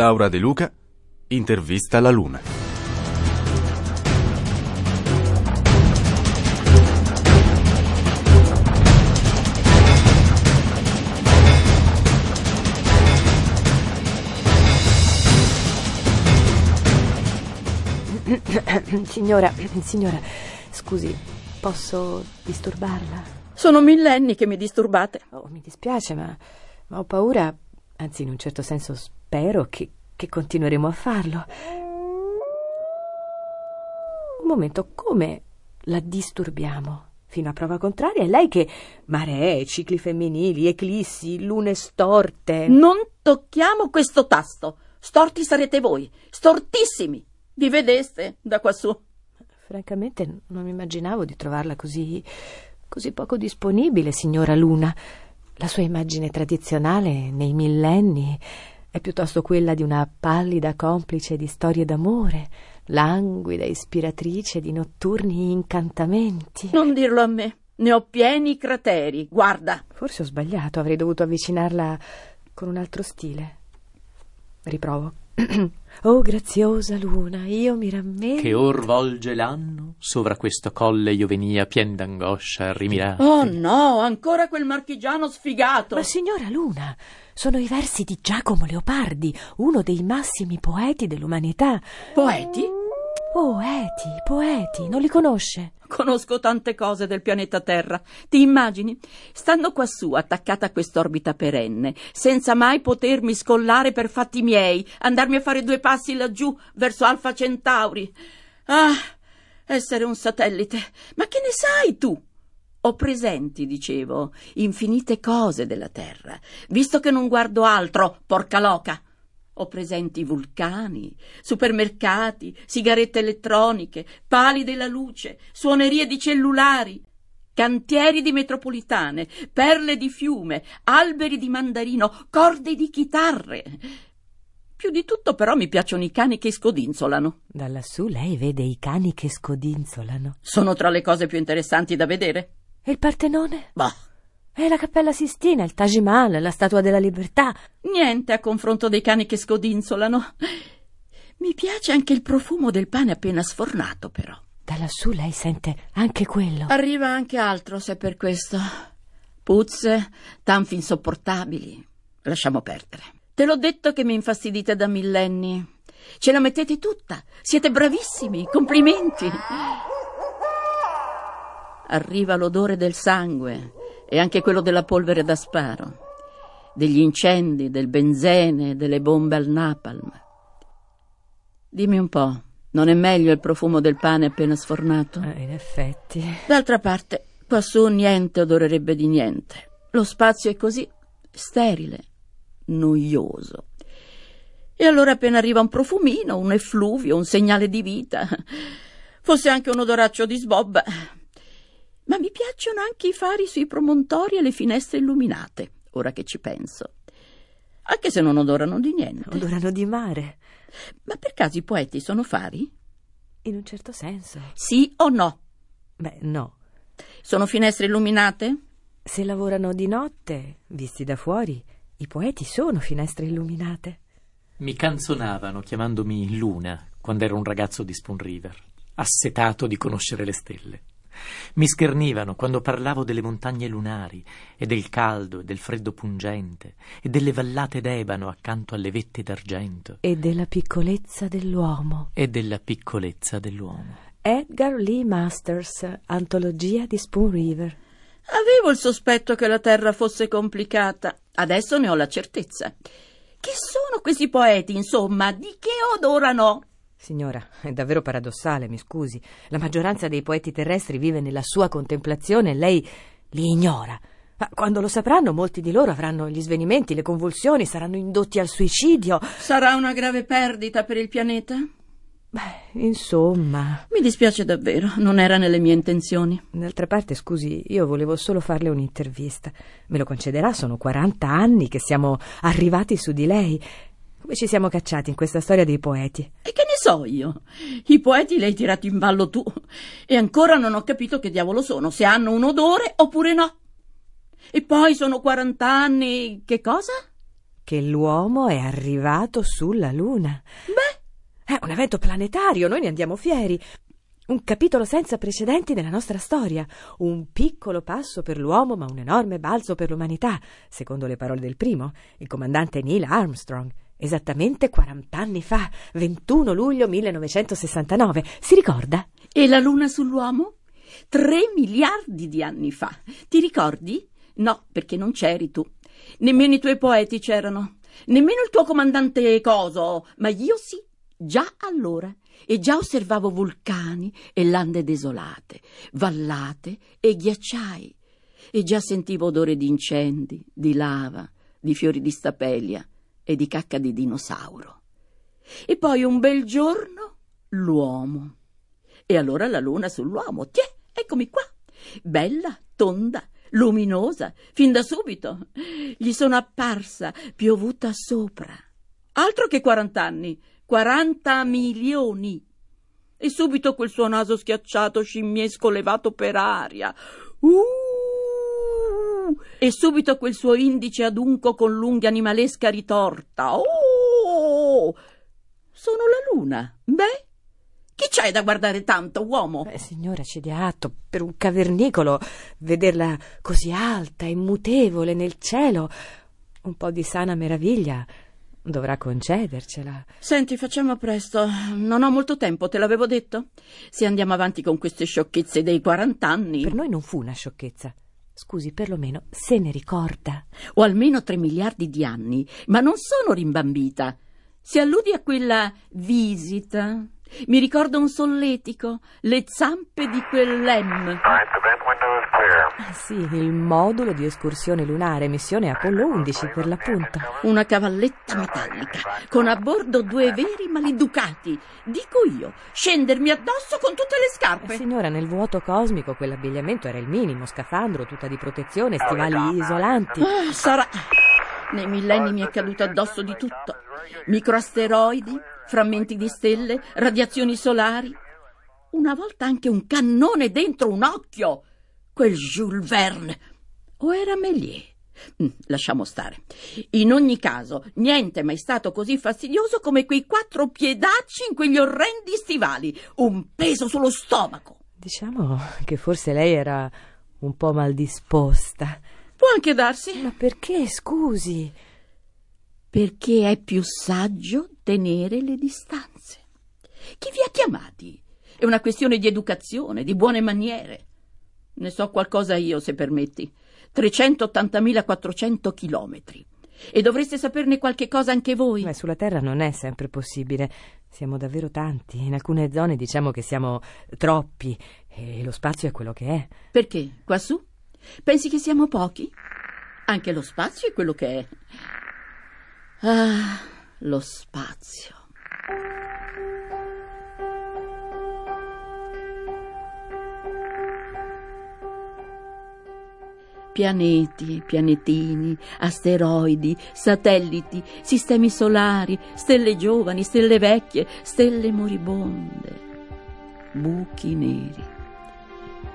Laura De Luca intervista la Luna. Signora, signora, scusi, posso disturbarla? Sono millenni che mi disturbate. Oh, mi dispiace, ma, ma ho paura, anzi in un certo senso spero che, che continueremo a farlo. Un momento, come la disturbiamo? Fino a prova contraria, è lei che maree, cicli femminili, eclissi, lune storte. Non tocchiamo questo tasto. Storti sarete voi, stortissimi. Vi vedeste da quassù. Francamente non immaginavo di trovarla così così poco disponibile, signora Luna. La sua immagine tradizionale nei millenni è piuttosto quella di una pallida complice di storie d'amore, languida ispiratrice di notturni incantamenti. Non dirlo a me. Ne ho pieni i crateri. Guarda. Forse ho sbagliato, avrei dovuto avvicinarla con un altro stile. Riprovo. oh graziosa luna, io mi rammento. Che or volge l'anno, sovra questo colle io venia pien d'angoscia rimirate. Oh no, ancora quel marchigiano sfigato. Ma signora Luna, sono i versi di Giacomo Leopardi, uno dei massimi poeti dell'umanità. Poeti? Poeti, poeti, non li conosce? Conosco tante cose del pianeta Terra. Ti immagini? Stando quassù, attaccata a quest'orbita perenne, senza mai potermi scollare per fatti miei, andarmi a fare due passi laggiù, verso Alfa Centauri. Ah, essere un satellite. Ma che ne sai tu? Ho presenti, dicevo, infinite cose della Terra, visto che non guardo altro, porca loca. Ho presenti vulcani, supermercati, sigarette elettroniche, pali della luce, suonerie di cellulari, cantieri di metropolitane, perle di fiume, alberi di mandarino, corde di chitarre. Più di tutto però mi piacciono i cani che scodinzolano. Da lassù lei vede i cani che scodinzolano. Sono tra le cose più interessanti da vedere. E il Partenone? Bah, E la Cappella Sistina, il Taj Mahal, la Statua della Libertà. niente a confronto dei cani che scodinzolano. Mi piace anche il profumo del pane appena sfornato, però. Da lassù lei sente anche quello. Arriva anche altro, se per questo. Puzze, tanfi insopportabili. Lasciamo perdere. Te l'ho detto che mi infastidite da millenni. Ce la mettete tutta. Siete bravissimi. Complimenti. Arriva l'odore del sangue e anche quello della polvere da sparo, degli incendi, del benzene, delle bombe al napalm. Dimmi un po', non è meglio il profumo del pane appena sfornato? Eh, in effetti. D'altra parte, quassù niente odorerebbe di niente. Lo spazio è così sterile, noioso. E allora appena arriva un profumino, un effluvio, un segnale di vita, fosse anche un odoraccio di sbobba. Ma mi piacciono anche i fari sui promontori e le finestre illuminate, ora che ci penso. Anche se non odorano di niente. Odorano di mare. Ma per caso i poeti sono fari? In un certo senso. Sì o no? Beh, no. Sono finestre illuminate? Se lavorano di notte, visti da fuori, i poeti sono finestre illuminate. Mi canzonavano chiamandomi Luna quando ero un ragazzo di Spoon River, assetato di conoscere le stelle. Mi schernivano quando parlavo delle montagne lunari e del caldo e del freddo pungente e delle vallate d'ebano accanto alle vette d'argento E della piccolezza dell'uomo. e della piccolezza dell'uomo. Edgar Lee Masters, antologia di Spoon River. Avevo il sospetto che la terra fosse complicata. Adesso ne ho la certezza. Che sono questi poeti, insomma? Di che odorano? Signora, è davvero paradossale, mi scusi. La maggioranza dei poeti terrestri vive nella sua contemplazione e lei li ignora. Ma quando lo sapranno, molti di loro avranno gli svenimenti, le convulsioni, saranno indotti al suicidio. Sarà una grave perdita per il pianeta? Beh, insomma. Mi dispiace davvero, non era nelle mie intenzioni. D'altra parte, scusi, io volevo solo farle un'intervista. Me lo concederà, sono 40 anni che siamo arrivati su di lei. Come ci siamo cacciati in questa storia dei poeti? E che ne so io? I poeti li hai tirati in ballo tu. E ancora non ho capito che diavolo sono, se hanno un odore oppure no. E poi sono 40 anni. Che cosa? Che l'uomo è arrivato sulla Luna. Beh, È un evento planetario, noi ne andiamo fieri. Un capitolo senza precedenti nella nostra storia. Un piccolo passo per l'uomo, ma un enorme balzo per l'umanità, secondo le parole del primo, il comandante Neil Armstrong. Esattamente 40 anni fa, 21 luglio 1969. Si ricorda? e la luna sull'uomo? Tre miliardi di anni fa. Ti ricordi? No, perché non c'eri tu. Nemmeno i tuoi poeti c'erano. Nemmeno il tuo comandante Coso. Ma io sì, già allora. E già osservavo vulcani e lande desolate, vallate e ghiacciai. E già sentivo odore di incendi, di lava, di fiori di stapelia e di cacca di dinosauro. E poi un bel giorno l'uomo. E allora la luna sull'uomo. Tiè, eccomi qua. Bella, tonda, luminosa, fin da subito. Gli sono apparsa, piovuta sopra. Altro che quarant'anni, quaranta milioni. E subito quel suo naso schiacciato, scimmiesco levato per aria. Uh! E subito quel suo indice adunco con l'unghia animalesca ritorta. Oh! Sono la luna. Beh, chi c'hai da guardare tanto, uomo? Beh, signora, ci dia atto, per un cavernicolo, vederla così alta e mutevole nel cielo, un po' di sana meraviglia dovrà concedercela. Senti, facciamo presto. Non ho molto tempo, te l'avevo detto. Se andiamo avanti con queste sciocchezze dei quarant'anni. Per noi non fu una sciocchezza. Scusi, perlomeno se ne ricorda. o almeno tre miliardi di anni, ma non sono rimbambita. Se alludi a quella visita, mi ricordo un solletico, le zampe di quell'M. Sì, il modulo di escursione lunare, missione Apollo 11 per l'appunto. Una cavalletta metallica, con a bordo due veri maleducati. Dico io, scendermi addosso con tutte le scarpe. Signora, nel vuoto cosmico quell'abbigliamento era il minimo, scafandro, tuta di protezione, stivali isolanti. Ah, sarà. Nei millenni mi è caduto addosso di tutto. Microasteroidi, frammenti di stelle, radiazioni solari. Una volta anche un cannone dentro un occhio. Quel Jules Verne. O era Méliès? Mm, Lasciamo stare. In ogni caso, niente è mai stato così fastidioso come quei quattro piedacci in quegli orrendi stivali. Un peso sullo stomaco. Diciamo che forse lei era un po' mal disposta. Può anche darsi. Ma perché, scusi? Perché è più saggio tenere le distanze. Chi vi ha chiamati? È una questione di educazione, di buone maniere. Ne so qualcosa io, se permetti. 380.400 chilometri. E dovreste saperne qualche cosa anche voi. Beh, sulla Terra non è sempre possibile. Siamo davvero tanti. In alcune zone diciamo che siamo troppi. E lo spazio è quello che è. Perché? Quassù? Pensi che siamo pochi? Anche lo spazio è quello che è. Ah, lo spazio. Pianeti, pianetini, asteroidi, satelliti, sistemi solari, stelle giovani, stelle vecchie, stelle moribonde, buchi neri.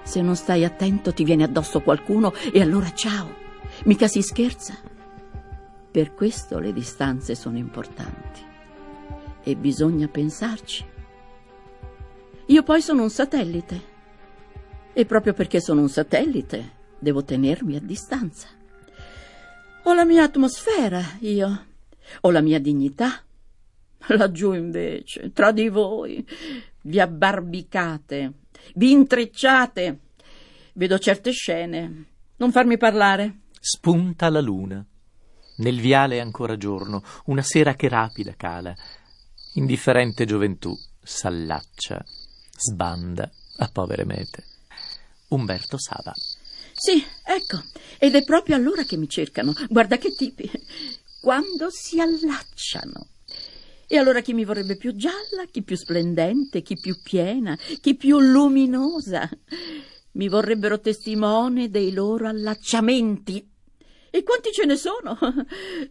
Se non stai attento ti viene addosso qualcuno e allora ciao. Mica si scherza. Per questo le distanze sono importanti. E bisogna pensarci. Io poi sono un satellite. E proprio perché sono un satellite, devo tenermi a distanza. Ho la mia atmosfera, io. Ho la mia dignità. Laggiù invece, tra di voi, vi abbarbicate, vi intrecciate. Vedo certe scene. Non farmi parlare. Spunta la luna. Nel viale è ancora giorno, una sera che rapida cala. Indifferente gioventù s'allaccia, sbanda a povere mete. Umberto Sava. Sì, ecco. Ed è proprio allora che mi cercano. Guarda che tipi. Quando si allacciano. E allora chi mi vorrebbe più gialla, chi più splendente, chi più piena, chi più luminosa. Mi vorrebbero testimone dei loro allacciamenti. E quanti ce ne sono?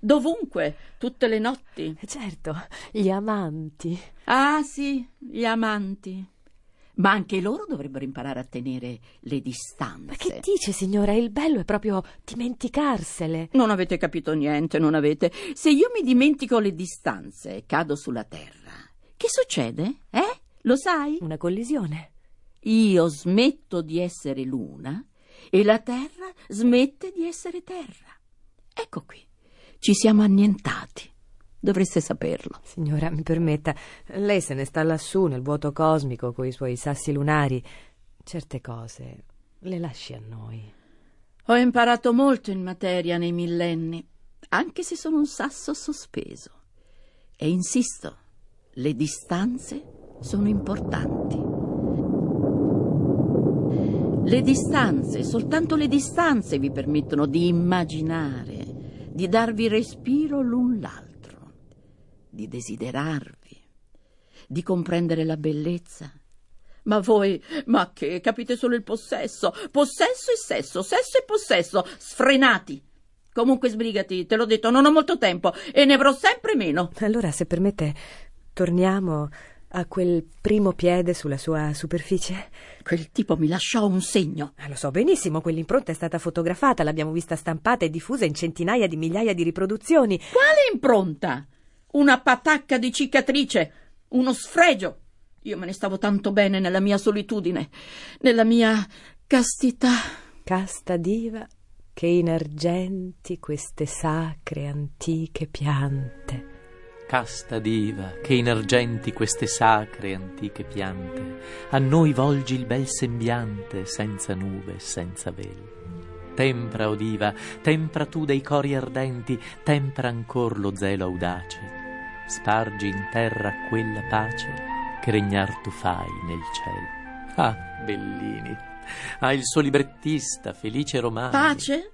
Dovunque, tutte le notti. Certo, gli amanti. Ah sì, gli amanti. Ma anche loro dovrebbero imparare a tenere le distanze. Ma che dice, signora? Il bello è proprio dimenticarsele. Non avete capito niente, non avete. Se io mi dimentico le distanze e cado sulla terra, che succede? Eh? Lo sai? Una collisione. Io smetto di essere luna e la terra smette di essere terra. Ecco qui, ci siamo annientati. Dovreste saperlo. Signora, mi permetta, lei se ne sta lassù nel vuoto cosmico coi suoi sassi lunari. Certe cose le lasci a noi. Ho imparato molto in materia nei millenni, anche se sono un sasso sospeso. E insisto, le distanze sono importanti. Le distanze, soltanto le distanze vi permettono di immaginare, di darvi respiro l'un l'altro, di desiderarvi, di comprendere la bellezza. Ma voi, ma che, capite solo il possesso, possesso e sesso, sesso e possesso, sfrenati. Comunque sbrigati, te l'ho detto, non ho molto tempo e ne avrò sempre meno. Allora, se permette, torniamo a quel primo piede sulla sua superficie. Quel tipo mi lasciò un segno. Ah, lo so benissimo, quell'impronta è stata fotografata, l'abbiamo vista stampata e diffusa in centinaia di migliaia di riproduzioni. Quale impronta? Una patacca di cicatrice, uno sfregio. Io me ne stavo tanto bene nella mia solitudine, nella mia castità. Casta diva che in argenti queste sacre antiche piante. Casta diva, che in argenti queste sacre antiche piante, a noi volgi il bel sembiante, senza nube, senza velo. Tempra, o diva, tempra tu dei cori ardenti, tempra ancor lo zelo audace. Spargi in terra quella pace che regnar tu fai nel cielo. Ah, Bellini, ah, il suo librettista, felice romano. Pace?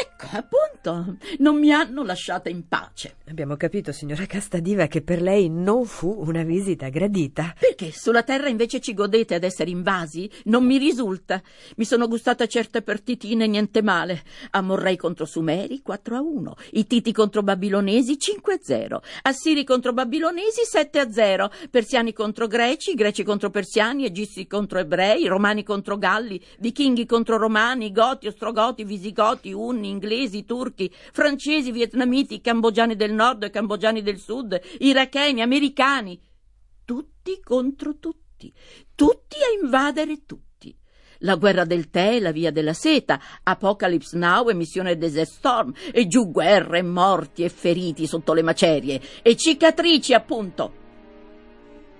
Ecco, appunto, non mi hanno lasciata in pace. Abbiamo capito, signora Castadiva, che per lei non fu una visita gradita. Perché sulla terra invece ci godete ad essere invasi? Non mi risulta. Mi sono gustata certe partitine, niente male. Amorrei contro Sumeri 4 a 1, i Titi contro Babilonesi 5 a 0, Assiri contro Babilonesi 7 a 0, Persiani contro Greci, Greci contro Persiani, Egizi contro Ebrei, Romani contro Galli, Vichinghi contro Romani, Goti, Ostrogoti, Visigoti, Unni, inglesi, turchi, francesi, vietnamiti, cambogiani del nord e cambogiani del sud, iracheni, americani. Tutti contro tutti, tutti a invadere tutti. La guerra del tè, la via della seta, Apocalypse Now e missione Desert Storm, e giù guerre, morti e feriti sotto le macerie, e cicatrici appunto.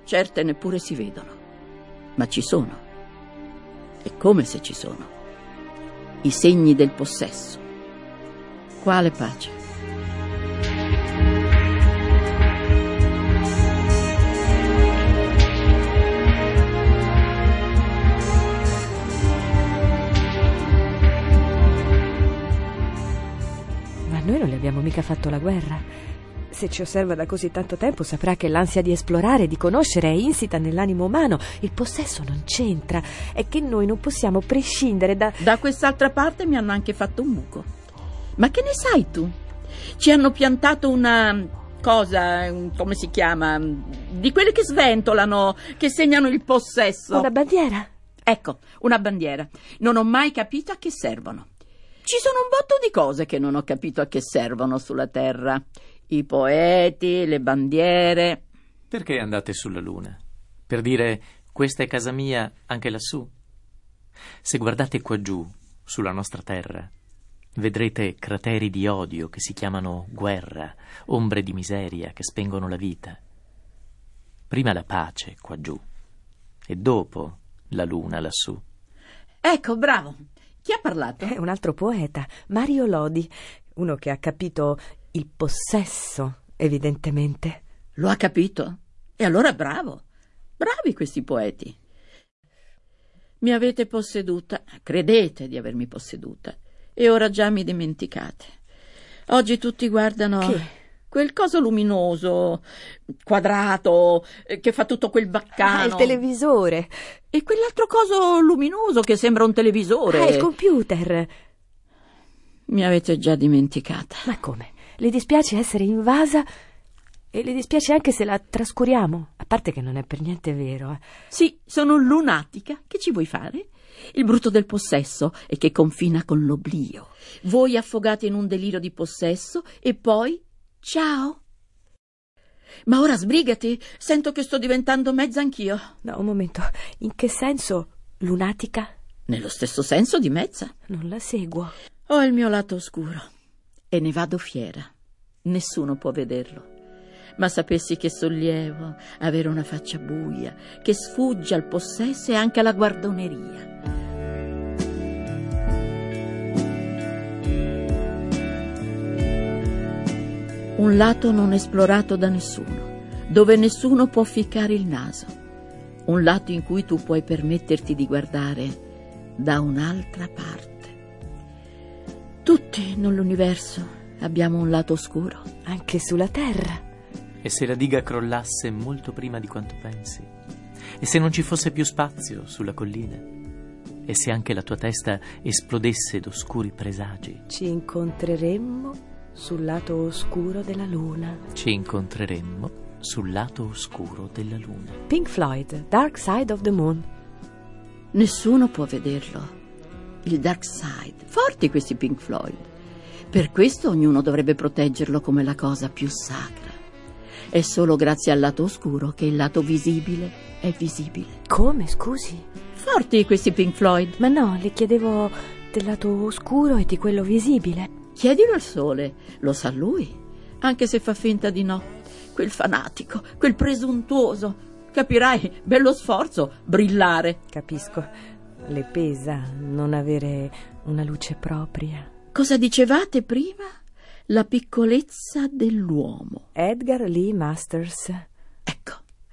Certe neppure si vedono, ma ci sono. E come se ci sono. I segni del possesso. Quale pace? Ma noi non le abbiamo mica fatto la guerra. Se ci osserva da così tanto tempo saprà che l'ansia di esplorare, di conoscere è insita nell'animo umano. Il possesso non c'entra. È che noi non possiamo prescindere da... Da quest'altra parte mi hanno anche fatto un buco. Ma che ne sai tu? Ci hanno piantato una cosa, come si chiama? Di quelle che sventolano, che segnano il possesso. Una bandiera? Ecco, una bandiera. Non ho mai capito a che servono. Ci sono un botto di cose che non ho capito a che servono sulla Terra. I poeti, le bandiere. Perché andate sulla Luna? Per dire questa è casa mia anche lassù? Se guardate qua giù, sulla nostra Terra, vedrete crateri di odio che si chiamano guerra, ombre di miseria che spengono la vita. Prima la pace qua giù e dopo la luna lassù. Ecco, bravo. Chi ha parlato? È un altro poeta, Mario Lodi, uno che ha capito il possesso, evidentemente. Lo ha capito? E allora bravo. Bravi questi poeti. Mi avete posseduta, credete di avermi posseduta, e ora già mi dimenticate. Oggi tutti guardano Che? quel coso luminoso, quadrato, eh, che fa tutto quel baccano. Ah, il televisore. E quell'altro coso luminoso che sembra un televisore. Ah, il computer. Mi avete già dimenticata. Ma come? Le dispiace essere invasa e le dispiace anche se la trascuriamo? A parte che non è per niente vero. eh. Sì, sono lunatica. Che ci vuoi fare? Il brutto del possesso è che confina con l'oblio. Voi affogate in un delirio di possesso e poi ciao. Ma ora sbrigati, sento che sto diventando mezza anch'io. No, un momento. In che senso lunatica? Nello stesso senso di mezza. Non la seguo. Ho il mio lato oscuro e ne vado fiera. Nessuno può vederlo. Ma sapessi che sollievo avere una faccia buia che sfugge al possesso e anche alla guardoneria. Un lato non esplorato da nessuno, dove nessuno può ficcare il naso. Un lato in cui tu puoi permetterti di guardare da un'altra parte. Tutti nell'universo abbiamo un lato oscuro. Anche sulla terra. E se la diga crollasse molto prima di quanto pensi? E se non ci fosse più spazio sulla collina? E se anche la tua testa esplodesse d'oscuri presagi? Ci incontreremmo sul lato oscuro della luna. Ci incontreremmo sul lato oscuro della luna. Pink Floyd, Dark Side of the Moon. Nessuno può vederlo. Il Dark Side. Forti questi Pink Floyd. Per questo ognuno dovrebbe proteggerlo come la cosa più sacra. È solo grazie al lato oscuro che il lato visibile è visibile. Come, scusi? Forti questi Pink Floyd. Ma no, le chiedevo del lato oscuro e di quello visibile. Chiedilo al sole, lo sa lui, anche se fa finta di no. Quel fanatico, quel presuntuoso. Capirai, bello sforzo, brillare. Capisco. Le pesa non avere una luce propria. Cosa dicevate prima? La piccolezza dell'uomo. Edgar Lee Masters. Ecco,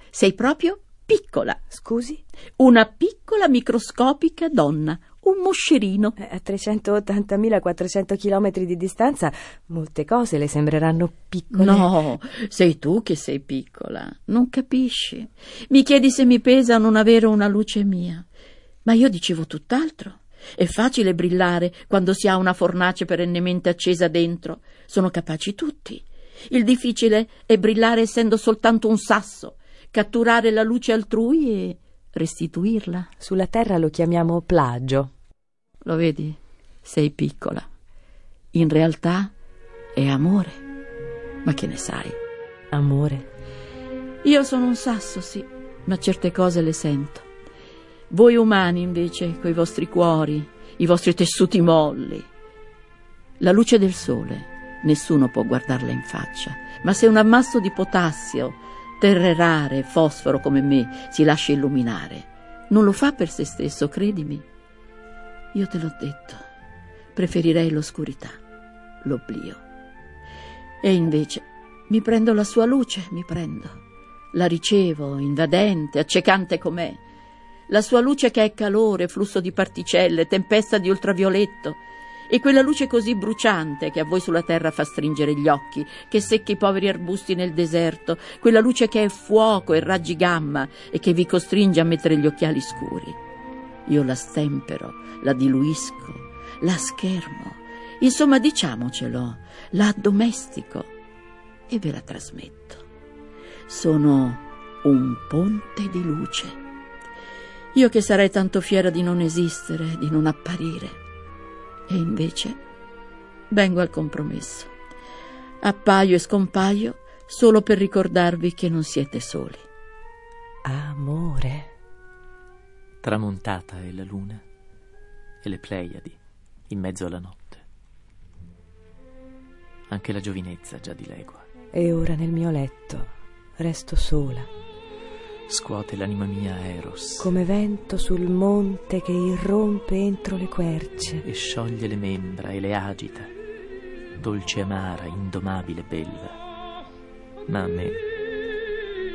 sei proprio piccola. Scusi? Una piccola microscopica donna, un moscerino. Eh, A 380.400 km di distanza molte cose le sembreranno piccole. No, sei tu che sei piccola, non capisci. Mi chiedi se mi pesa non avere una luce mia. Ma io dicevo tutt'altro. È facile brillare quando si ha una fornace perennemente accesa dentro. Sono capaci tutti. Il difficile è brillare essendo soltanto un sasso, catturare la luce altrui e restituirla. Sulla terra lo chiamiamo plagio. Lo vedi? Sei piccola. In realtà è amore. Ma che ne sai? Amore. Io sono un sasso, sì, ma certe cose le sento. Voi umani, invece, coi vostri cuori, i vostri tessuti molli. La luce del sole, nessuno può guardarla in faccia, ma se un ammasso di potassio, terre rare, fosforo come me, si lascia illuminare, non lo fa per se stesso, credimi. Io te l'ho detto, preferirei l'oscurità, l'oblio. E invece mi prendo la sua luce, mi prendo. La ricevo, invadente, accecante com'è. La sua luce che è calore, flusso di particelle, tempesta di ultravioletto. E quella luce così bruciante che a voi sulla terra fa stringere gli occhi, che secca i poveri arbusti nel deserto, quella luce che è fuoco e raggi gamma e che vi costringe a mettere gli occhiali scuri. Io la stempero, la diluisco, la schermo, insomma diciamocelo, la addomestico e ve la trasmetto. Sono un ponte di luce. Io che sarei tanto fiera di non esistere, di non apparire. E invece vengo al compromesso. Appaio e scompaio solo per ricordarvi che non siete soli. Amore. Tramontata è la luna e le Pleiadi in mezzo alla notte. Anche la giovinezza già dilegua. E ora nel mio letto resto sola, Scuote l'anima mia Eros come vento sul monte che irrompe entro le querce. e scioglie le membra e le agita, dolce amara, indomabile belva. Ma a me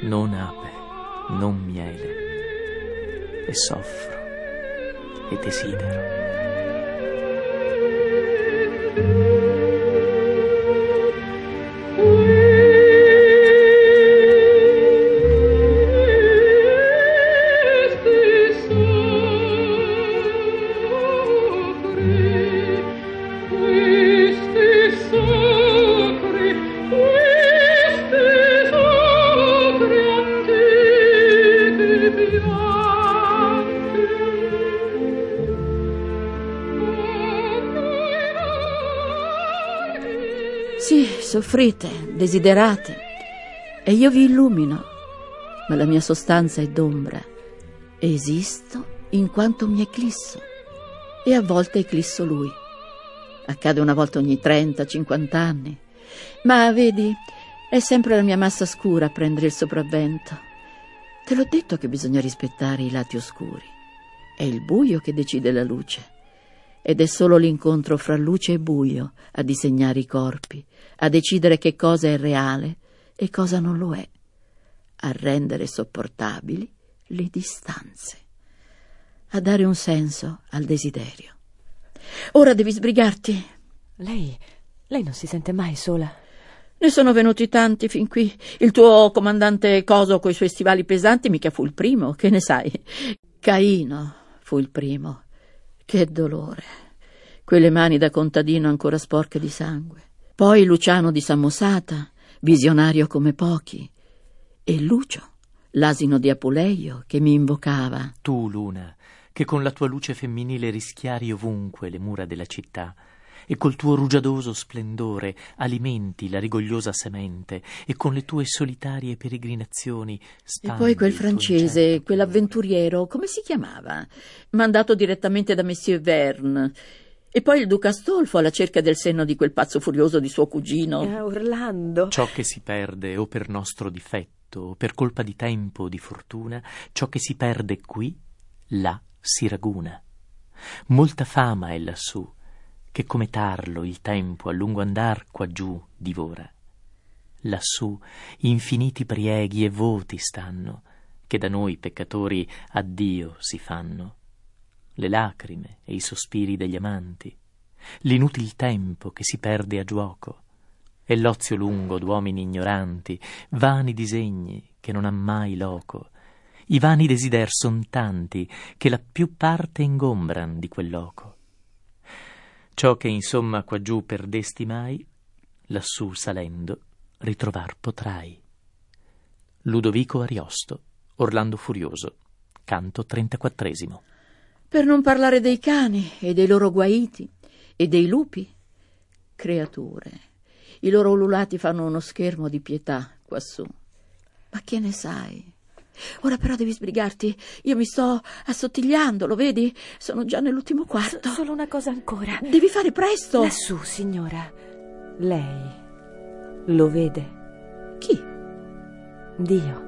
non ape, non miele, e soffro, e desidero. Soffrite, desiderate, e io vi illumino, ma la mia sostanza è d'ombra. Esisto in quanto mi eclisso, e a volte eclisso lui. Accade una volta ogni 30-50 anni, ma vedi, è sempre la mia massa scura a prendere il sopravvento. Te l'ho detto che bisogna rispettare i lati oscuri. È il buio che decide la luce ed è solo l'incontro fra luce e buio a disegnare i corpi, a decidere che cosa è reale e cosa non lo è, a rendere sopportabili le distanze, a dare un senso al desiderio. Ora devi sbrigarti. Lei. lei non si sente mai sola? Ne sono venuti tanti fin qui. Il tuo comandante Coso coi suoi stivali pesanti mica fu il primo, che ne sai? Caino fu il primo. Che dolore. Quelle mani da contadino ancora sporche di sangue. Poi Luciano di Samosata, visionario come pochi. E Lucio, l'asino di Apuleio, che mi invocava. Tu, Luna, che con la tua luce femminile rischiari ovunque le mura della città, e col tuo rugiadoso splendore alimenti la rigogliosa semente, e con le tue solitarie peregrinazioni E poi quel francese, quell'avventuriero, come si chiamava? Mandato direttamente da Monsieur Verne. E poi il duca Astolfo alla cerca del senno di quel pazzo furioso di suo cugino. Ah, Orlando. Ciò che si perde o per nostro difetto, o per colpa di tempo o di fortuna, ciò che si perde qui, là si raguna. Molta fama è lassù, che come tarlo il tempo a lungo andar quaggiù divora. Lassù infiniti prieghi e voti stanno, che da noi peccatori a Dio si fanno. Le lacrime e i sospiri degli amanti, l'inutil tempo che si perde a giuoco, e l'ozio lungo d'uomini ignoranti, vani disegni che non han mai loco. I vani desider son tanti che la più parte ingombran di quel loco. Ciò che insomma quaggiù perdesti mai, lassù salendo ritrovar potrai. Ludovico Ariosto, Orlando Furioso, canto 34. Per non parlare dei cani e dei loro guaiti e dei lupi. Creature. I loro ululati fanno uno schermo di pietà quassù. Ma che ne sai? Ora però devi sbrigarti. Io mi sto assottigliando, lo vedi? Sono già nell'ultimo quarto. Solo una cosa ancora. Devi fare presto. Lassù, signora. Lei lo vede? Chi? Dio.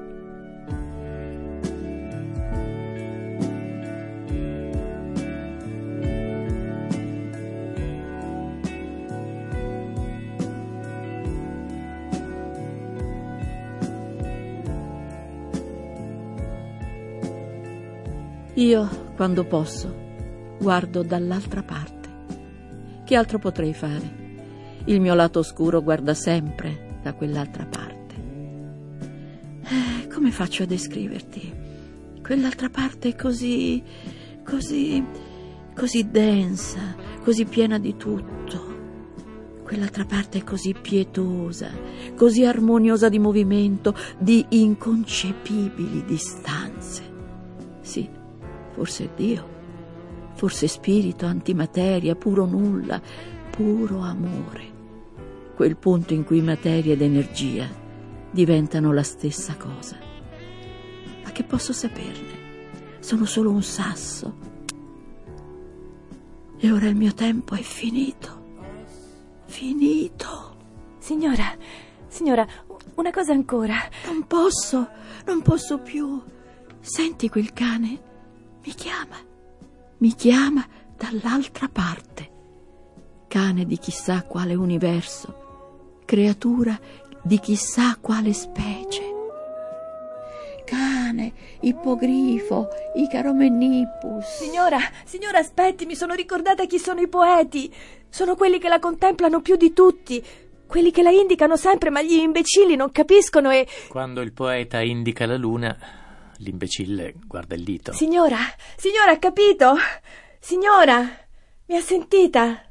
Io, quando posso, guardo dall'altra parte. Che altro potrei fare? Il mio lato oscuro guarda sempre da quell'altra parte. Eh, come faccio a descriverti? Quell'altra parte è così, così, così densa, così piena di tutto. Quell'altra parte è così pietosa, così armoniosa di movimento, di inconcepibili distanze. Forse Dio, forse spirito, antimateria, puro nulla, puro amore. Quel punto in cui materia ed energia diventano la stessa cosa. Ma che posso saperne? Sono solo un sasso. E ora il mio tempo è finito. Finito. Signora, signora, una cosa ancora. Non posso, non posso più. Senti quel cane? Mi chiama. Mi chiama dall'altra parte. Cane di chissà quale universo. Creatura di chissà quale specie. Cane. Ippogrifo, Icaromenippus. Signora, signora, aspetti, mi sono ricordata chi sono i poeti. Sono quelli che la contemplano più di tutti, quelli che la indicano sempre, ma gli imbecilli non capiscono e. Quando il poeta indica la luna, l'imbecille guarda il dito. Signora, signora, ha capito? Signora, mi ha sentita?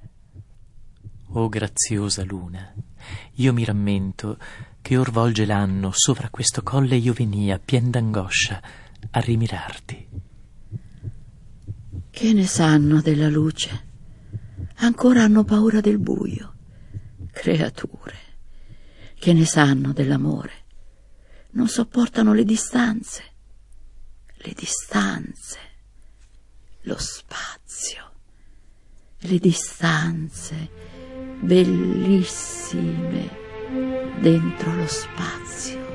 Oh graziosa luna, io mi rammento che or volge l'anno sopra questo colle io venia, pien d'angoscia, a rimirarti. Che ne sanno della luce? Ancora hanno paura del buio. Creature, che ne sanno dell'amore? Non sopportano le distanze. Le distanze. Lo spazio. Le distanze bellissime dentro lo spazio.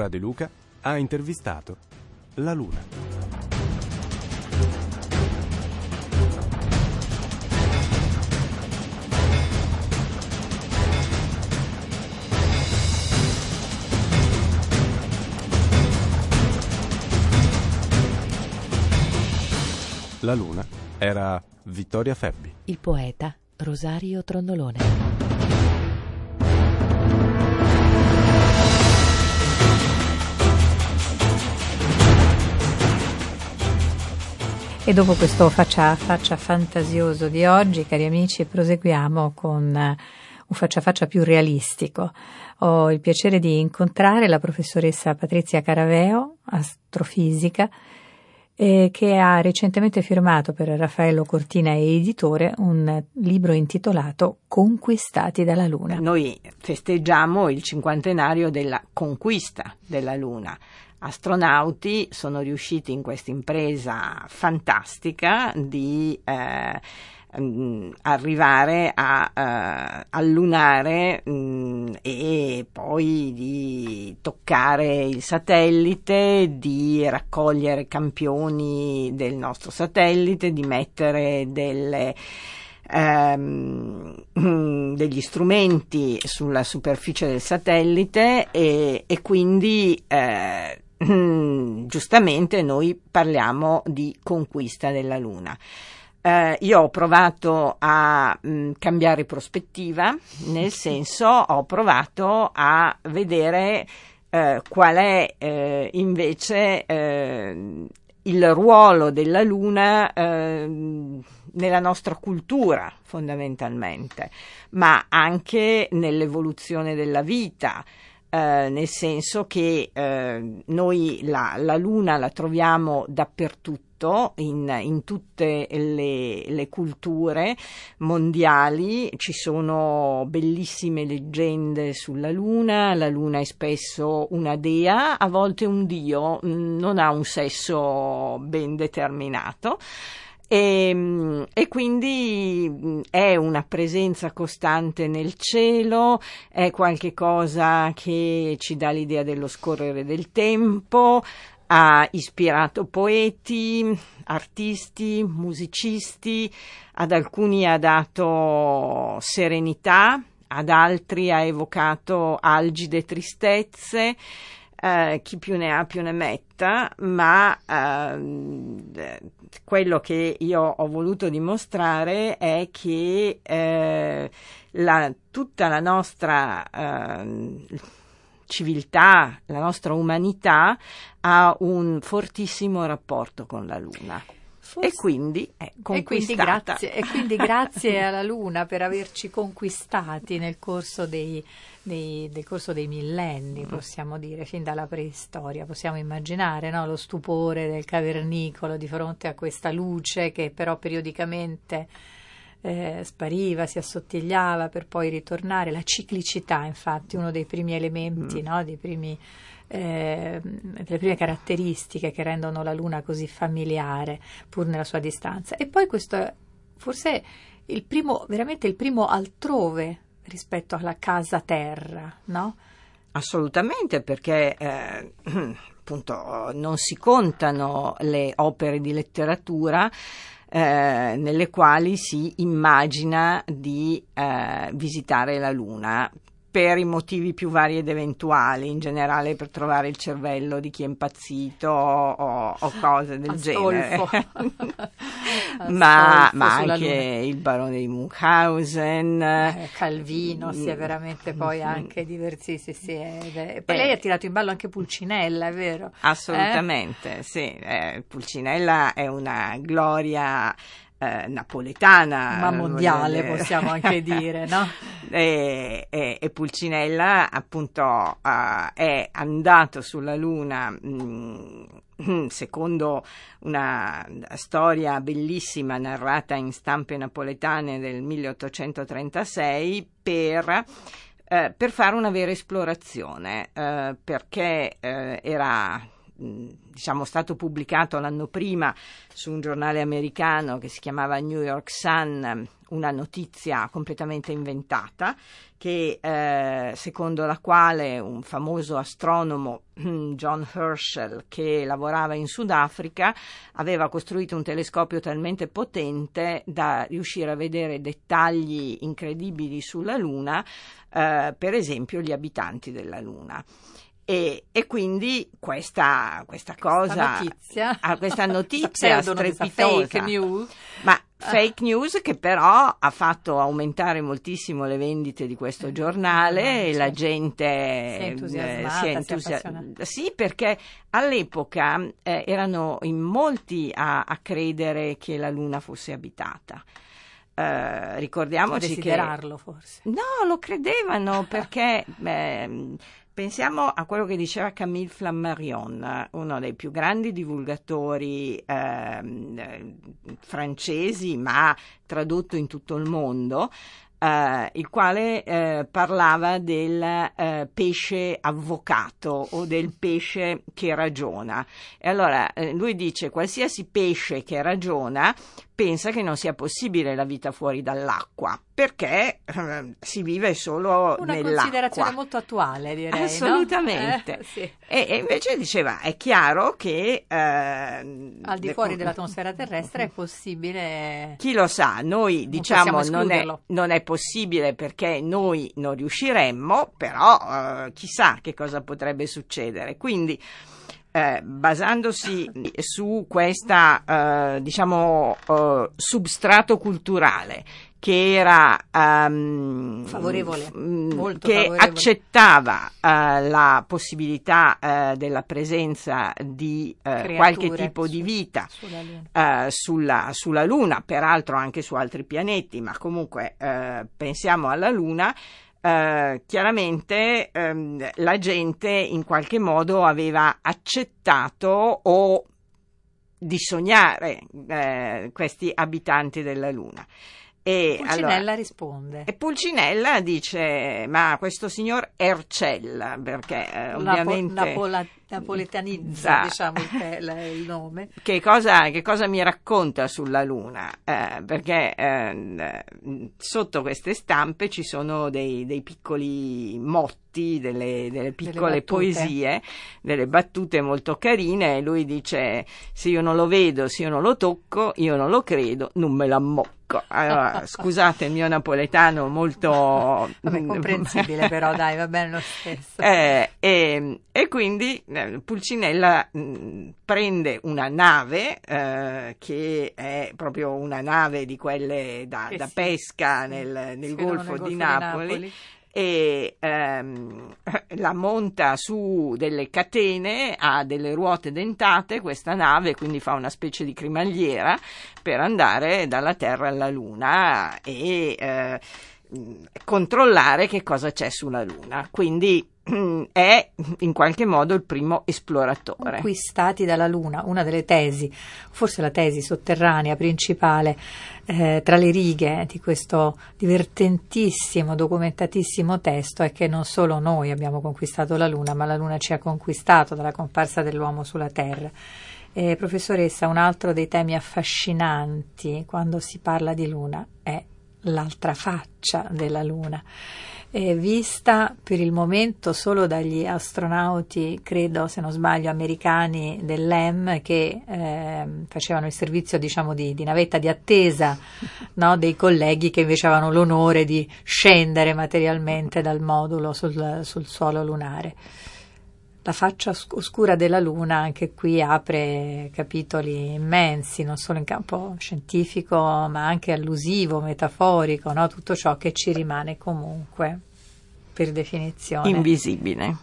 Laura De Luca ha intervistato la Luna. La Luna era Vittoria Febbi. Il poeta Rosario Trondolone. E dopo questo faccia a faccia fantasioso di oggi, cari amici, proseguiamo con eh, un faccia a faccia più realistico. Ho il piacere di incontrare la professoressa Patrizia Caraveo, astrofisica, eh, che ha recentemente firmato per Raffaello Cortina e editore un libro intitolato Conquistati dalla Luna. Noi festeggiamo il cinquantenario della conquista della Luna astronauti sono riusciti in questa impresa fantastica di eh, mh, arrivare a, uh, al lunare mh, e poi di toccare il satellite, di raccogliere campioni del nostro satellite, di mettere delle ehm, degli strumenti sulla superficie del satellite e, e quindi eh, giustamente noi parliamo di conquista della Luna. Eh, io ho provato a mh, cambiare prospettiva, nel senso ho provato a vedere eh, qual è eh, invece eh, il ruolo della Luna ehm, nella nostra cultura fondamentalmente, ma anche nell'evoluzione della vita. Eh, nel senso che eh, noi la, la, luna la troviamo dappertutto, in, in tutte le, le, culture mondiali, ci sono bellissime leggende sulla luna, la luna è spesso una dea, a volte un dio, non ha un sesso ben determinato. E, ehm, e, quindi è una presenza costante nel cielo, è qualcosa che ci dà l'idea dello scorrere del tempo, ha ispirato poeti, artisti, musicisti, ad alcuni ha dato serenità, ad altri ha evocato algide tristezze eh, chi più ne ha più ne metta, ma eh, quello che io ho voluto dimostrare è che eh, la, tutta la nostra ehm, civiltà, la nostra umanità ha un fortissimo rapporto con la Luna. Forse- e quindi è E quindi, conquistata. grazie, e quindi grazie alla Luna per averci conquistati nel corso dei, dei- del corso dei millenni, possiamo dire, fin dalla preistoria. Possiamo immaginare no? lo stupore del cavernicolo di fronte a questa luce che però periodicamente eh, spariva, si assottigliava per poi ritornare. La ciclicità, infatti, uno dei primi elementi, no? dei primi, eh, delle prime caratteristiche che rendono la Luna così familiare, pur nella sua distanza. E poi questo è forse il primo, veramente il primo altrove rispetto alla casa terra, no? Assolutamente, perché eh, appunto non si contano le opere di letteratura eh, nelle quali si immagina di eh, visitare la Luna per i motivi più vari ed eventuali, in generale per trovare il cervello di chi è impazzito o, o cose del genere. Astolfo. ma, Astolfo ma sulla anche Luna. il barone di Munchausen. Eh, Calvino si è veramente poi Mm. anche diversi, sì, sì, ed è- e poi Eh. lei ha tirato in ballo anche Pulcinella, è vero? Assolutamente, sì. eh, Pulcinella è una gloria eh, napoletana. Ma mondiale voglio dire. possiamo anche dire, no? e, e- e Pulcinella appunto eh, è andato sulla Luna mm, secondo una storia bellissima narrata in stampe napoletane del 1836 per eh, per fare una vera esplorazione, eh, perché eh, era mh, diciamo stato pubblicato l'anno prima su un giornale americano che si chiamava New York Sun una notizia completamente inventata che eh, secondo la quale un famoso astronomo John Herschel che lavorava in Sudafrica aveva costruito un telescopio talmente potente da riuscire a vedere dettagli incredibili sulla Luna, eh, per esempio gli abitanti della Luna. E, e quindi questa, questa cosa, notizia. ah, questa notizia strepitosa, fake news. ma fake news che però ha fatto aumentare moltissimo le vendite di questo giornale e la gente Si è eh, entusiasmata, si è si è entusia- appassionata. sì perché all'epoca eh, erano in molti a, a credere che la luna fosse abitata Eh, ricordiamoci che desiderarlo forse. No, lo credevano perché ehm, pensiamo a quello che diceva Camille Flammarion, uno dei più grandi divulgatori ehm, eh, francesi, ma tradotto in tutto il mondo. eh, il quale eh, parlava del eh, pesce avvocato o del pesce che ragiona. E allora lui dice: qualsiasi pesce che ragiona pensa che non sia possibile la vita fuori dall'acqua perché eh, si vive solo Una nell'acqua. considerazione molto attuale, direi. no? Assolutamente. Eh, sì. E, e invece diceva: è chiaro che eh, Al di de- fuori dell'atmosfera terrestre è possibile. Chi lo sa, noi Non diciamo non è, non è possibile perché noi non riusciremmo, però eh, chissà che cosa potrebbe succedere. Quindi, eh, basandosi su questa, eh, diciamo, eh, substrato culturale che era ehm, Favorevole, molto che favorevole. accettava eh, la possibilità eh, della presenza di qualche tipo di vita sulla Luna. sulla, sulla Luna, peraltro anche su altri pianeti, ma comunque pensiamo alla Luna. Eh, chiaramente ehm, la gente in qualche modo aveva accettato o di sognare eh, questi abitanti della Luna. E Pulcinella allora- risponde. e Pulcinella dice: Ma questo signor Ercel, perché eh, Napo- ovviamente. napola- napoletanizza, diciamo, il, il nome. che cosa, che cosa mi racconta sulla Luna? Eh, perché eh, sotto queste stampe ci sono dei, dei piccoli motti, delle, delle piccole battute. poesie, delle battute molto carine. E lui dice: Se io non lo vedo, se io non lo tocco, io non lo credo, non me l'ammocco. Allora, scusate il mio napoletano molto Vabbè, comprensibile però, dai, va bene lo stesso. eh, e, e quindi eh, Pulcinella mh, prende una nave eh, che è proprio una nave di quelle da, Che da si- pesca sì, nel, nel vedono Golfo di Napoli, e ehm, la monta su delle catene, ha delle ruote dentate questa nave, quindi fa una specie di cremagliera per andare dalla Terra alla Luna e eh, controllare che cosa c'è sulla Luna. Quindi è in qualche modo il primo esploratore. Conquistati dalla Luna, una delle tesi, forse la tesi sotterranea principale eh, tra le righe di questo divertentissimo, documentatissimo testo è che non solo noi abbiamo conquistato la Luna, ma la Luna ci ha conquistato dalla comparsa dell'uomo sulla Terra. Eh, professoressa, un altro dei temi affascinanti quando si parla di Luna è l'altra faccia della Luna eh, vista per il momento solo dagli astronauti, credo se non sbaglio, americani dell'EM che eh, facevano il servizio diciamo, di, di navetta di attesa no, dei colleghi che invece avevano l'onore di scendere materialmente dal modulo sul, sul suolo lunare. La faccia oscura della Luna anche qui apre capitoli immensi, non solo in campo scientifico, ma anche allusivo, metaforico, no? tutto ciò che ci rimane comunque, per definizione. Invisibile.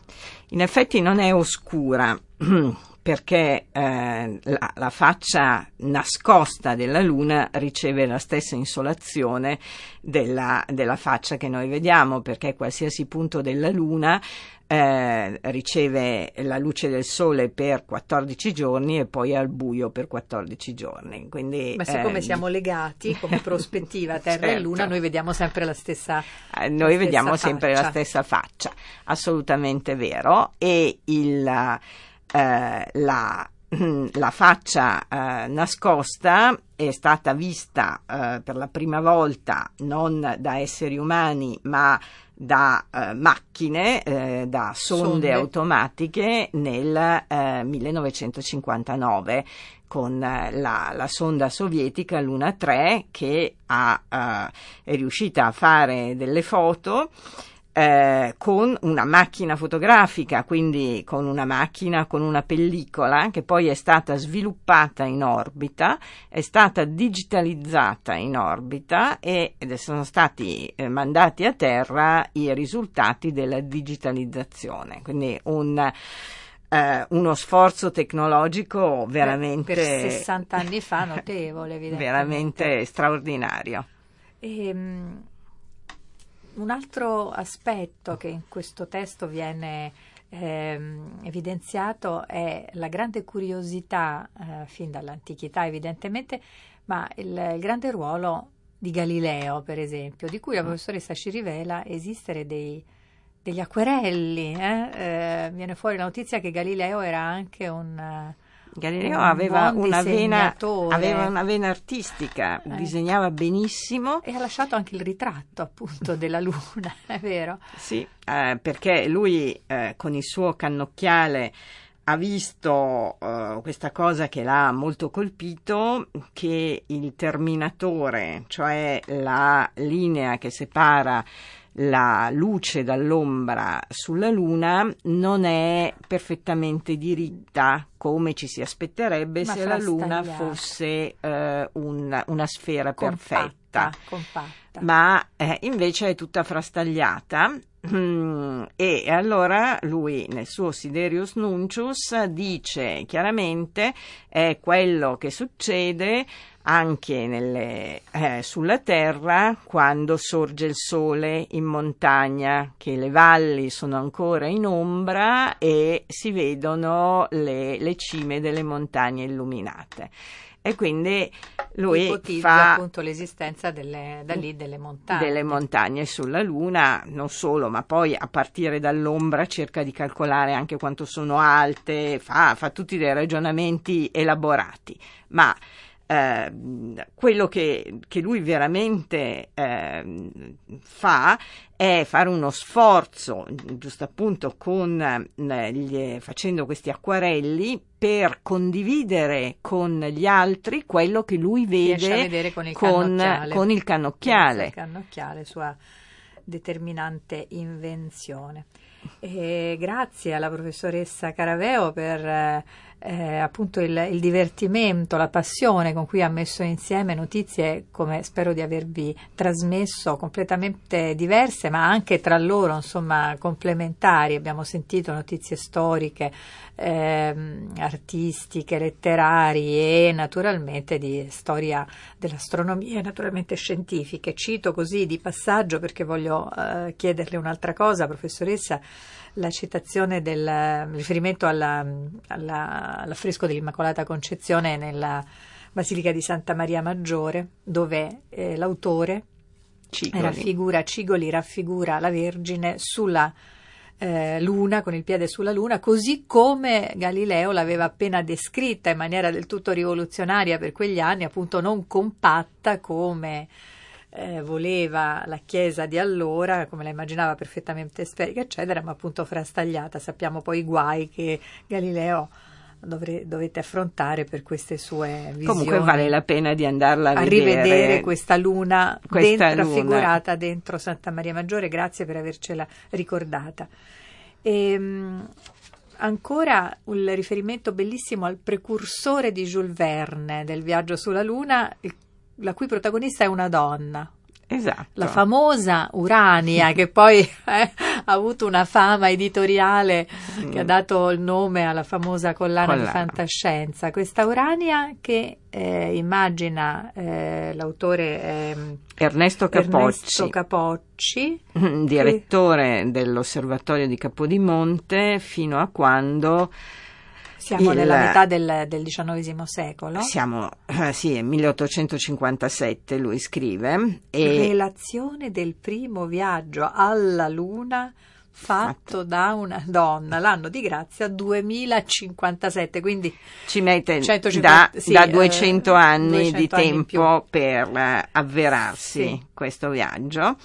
In effetti non è oscura. perché eh, la, la, faccia nascosta della Luna riceve la stessa insolazione della, della, faccia che noi vediamo, perché qualsiasi punto della Luna eh, riceve la luce del sole per 14 giorni e poi al buio per 14 giorni. Quindi, Ma siccome eh, siamo legati come prospettiva Terra certo. e Luna, noi vediamo sempre la stessa eh, Noi la vediamo stessa sempre faccia. la stessa faccia, assolutamente vero. E il, eh, la la faccia eh, nascosta è stata vista eh, per la prima volta non da esseri umani ma da eh, macchine, eh, da sonde, sonde, automatiche nel 1959 eh, con la, la, sonda sovietica Luna 3 che ha, è riuscita a fare delle foto eh, con una macchina fotografica, quindi con una macchina con una pellicola che poi è stata sviluppata in orbita, è stata digitalizzata in orbita e sono stati eh, mandati a terra i risultati della digitalizzazione. Quindi un Uh, uno sforzo tecnologico veramente per 60 anni fa notevole, veramente straordinario. E, um, un altro aspetto che in questo testo viene ehm, evidenziato è la grande curiosità, eh, fin dall'antichità evidentemente, ma il, il, grande ruolo di Galileo, per esempio, di cui la professoressa ci rivela esistere dei, degli acquerelli. Eh? Eh, viene fuori la notizia che Galileo era anche un Galileo aveva una, vena, aveva una, vena, artistica, eh. disegnava benissimo. E ha lasciato anche il ritratto appunto della luna, è vero? Sì, eh, perché lui eh, con il suo cannocchiale ha visto uh, questa cosa che l'ha molto colpito, che il terminatore, cioè la linea che separa la luce dall'ombra sulla Luna non è perfettamente diritta come ci si aspetterebbe Ma se la Luna fosse eh, un, una sfera compatta, perfetta. Compatta. Ma eh, invece è tutta frastagliata Mm, e allora lui nel suo Siderius Nuncius dice chiaramente è quello che succede anche nelle, eh, sulla terra quando sorge il sole in montagna, che le valli sono ancora in ombra e si vedono le, le cime delle montagne illuminate. E quindi lui Ipotizza fa appunto l'esistenza delle, da lì delle montagne. Delle montagne sulla Luna, non solo, ma poi a partire dall'ombra cerca di calcolare anche quanto sono alte, fa, fa tutti dei ragionamenti elaborati, ma eh, quello che, che, lui veramente eh, fa è fare uno sforzo, giusto appunto con, eh, gli, facendo questi acquarelli per condividere con gli altri quello che lui vede con il con, cannocchiale. Con il cannocchiale. Il cannocchiale sua determinante invenzione. E grazie alla professoressa Caraveo per eh, eh, appunto il, il, divertimento, la passione con cui ha messo insieme notizie, come spero di avervi trasmesso, completamente diverse, ma anche tra loro, insomma, complementari. Abbiamo sentito notizie storiche, ehm, artistiche, letterarie e naturalmente di storia dell'astronomia naturalmente scientifiche. Cito così di passaggio perché voglio eh, chiederle un'altra cosa, professoressa la citazione del riferimento alla, alla, all'affresco dell'Immacolata Concezione nella Basilica di Santa Maria Maggiore, dove eh, l'autore Cigoli. raffigura, Cigoli raffigura la Vergine sulla eh, luna, con il piede sulla luna, così come Galileo l'aveva appena descritta in maniera del tutto rivoluzionaria per quegli anni, appunto non compatta come eh, voleva la Chiesa di allora, come la immaginava perfettamente sferica, eccetera, ma appunto frastagliata. Sappiamo poi i guai che Galileo dovre, dovete affrontare per queste sue visioni. Comunque vale la pena di andarla a, a vedere. rivedere questa luna, Questa dentro, luna. raffigurata dentro Santa Maria Maggiore. Grazie per avercela ricordata. Ehm, ancora un riferimento bellissimo al precursore di Jules Verne del viaggio sulla Luna, il- la cui protagonista è una donna. Esatto. La famosa Urania, che poi eh, ha avuto una fama editoriale che ha dato il nome alla famosa collana, di Collana. fantascienza. Questa Urania che eh, immagina eh, l'autore ehm, Ernesto Capocci, Ernesto Capocci, direttore dell'osservatorio di Capodimonte, fino a quando siamo Il- nella metà del, del XIX secolo. siamo, eh, sì, è 1857 lui scrive, e Relazione del primo viaggio alla Luna fatto da una donna, l'anno di grazia 2057, quindi ci mette 150 da, sì, da eh, 200 anni 200 di anni tempo per eh, avverarsi Sì. questo viaggio,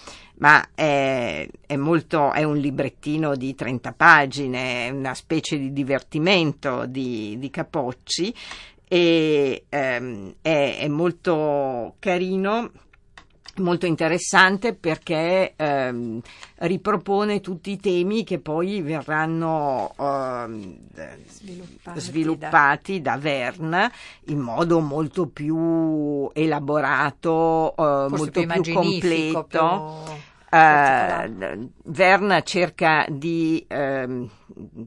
ma è, è molto, è un librettino di 30 pagine, una specie di divertimento di, di Capocci e ehm, è, è molto carino. Molto interessante perché ehm, ripropone tutti i temi che poi verranno ehm, sviluppati, sviluppati da Verne in modo molto più elaborato, eh, da- molto più più completo. più Eh. Verne cerca di ehm,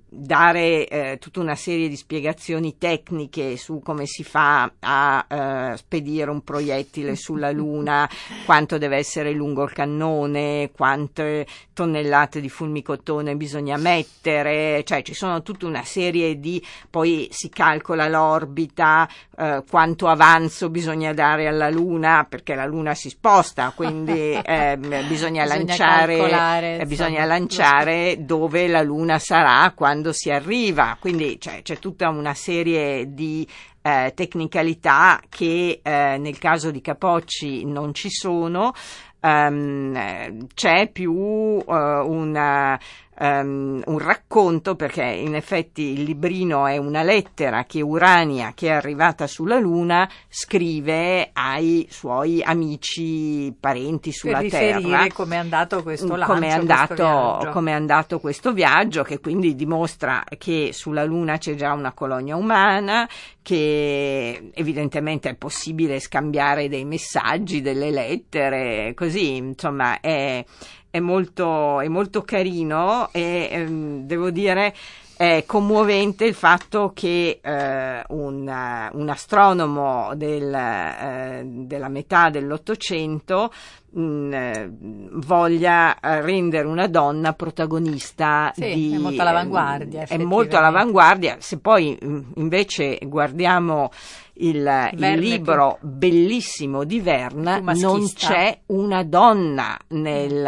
dare eh, tutta una serie di spiegazioni tecniche su come si fa a eh, spedire un proiettile sulla Luna, quanto deve essere lungo il cannone, quante tonnellate di fulmicotone bisogna mettere, cioè ci sono tutta una serie di, poi si calcola l'orbita, eh, quanto avanzo bisogna dare alla Luna, perché la Luna si sposta, quindi ehm, bisogna, Bisogna lanciare, eh, bisogna lanciare dove la Luna sarà quando si arriva, quindi cioè, c'è tutta una serie di eh, tecnicalità che eh, nel caso di Capocci non ci sono. Eh, c'è più eh, una, ehm, un racconto perché in effetti il librino è una lettera che Urania, che è arrivata sulla Luna, scrive ai suoi amici, parenti sulla per Terra come è andato questo lancio, come è, andato, viaggio. come è andato questo viaggio, che quindi dimostra che sulla Luna c'è già una colonia umana, che evidentemente è possibile scambiare dei messaggi, delle lettere, così, insomma, è, è molto, è molto carino e ehm, devo dire è commovente il fatto che eh, un, eh, un astronomo del, eh, della metà dell'Ottocento mh, eh, voglia eh, rendere una donna protagonista Sì, di, è molto all'avanguardia, è molto all'avanguardia. Se poi mh, invece guardiamo il, il libro bellissimo di Verne non c'è una donna nel,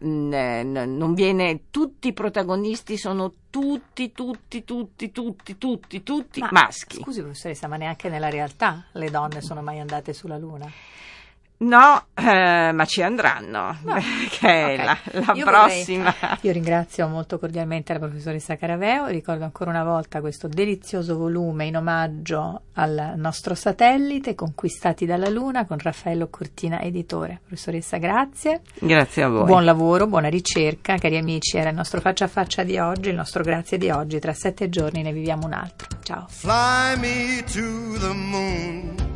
n- n- non viene tutti i protagonisti sono tutti tutti tutti tutti tutti tutti Ma, maschi. Scusi professoressa, ma neanche nella realtà le donne sono mai andate sulla Luna? No, eh, ma ci andranno, che è Ok. la, la Io prossima. vorrei- io ringrazio molto cordialmente la professoressa Caraveo, ricordo ancora una volta questo delizioso volume in omaggio al nostro satellite, Conquistati dalla Luna, con Raffaello Cortina, editore. Professoressa, grazie. Grazie a voi. Buon lavoro, buona ricerca, cari amici, era il nostro faccia a faccia di oggi, il nostro grazie di oggi. Tra sette giorni ne viviamo un altro. Ciao. Fly me to the moon.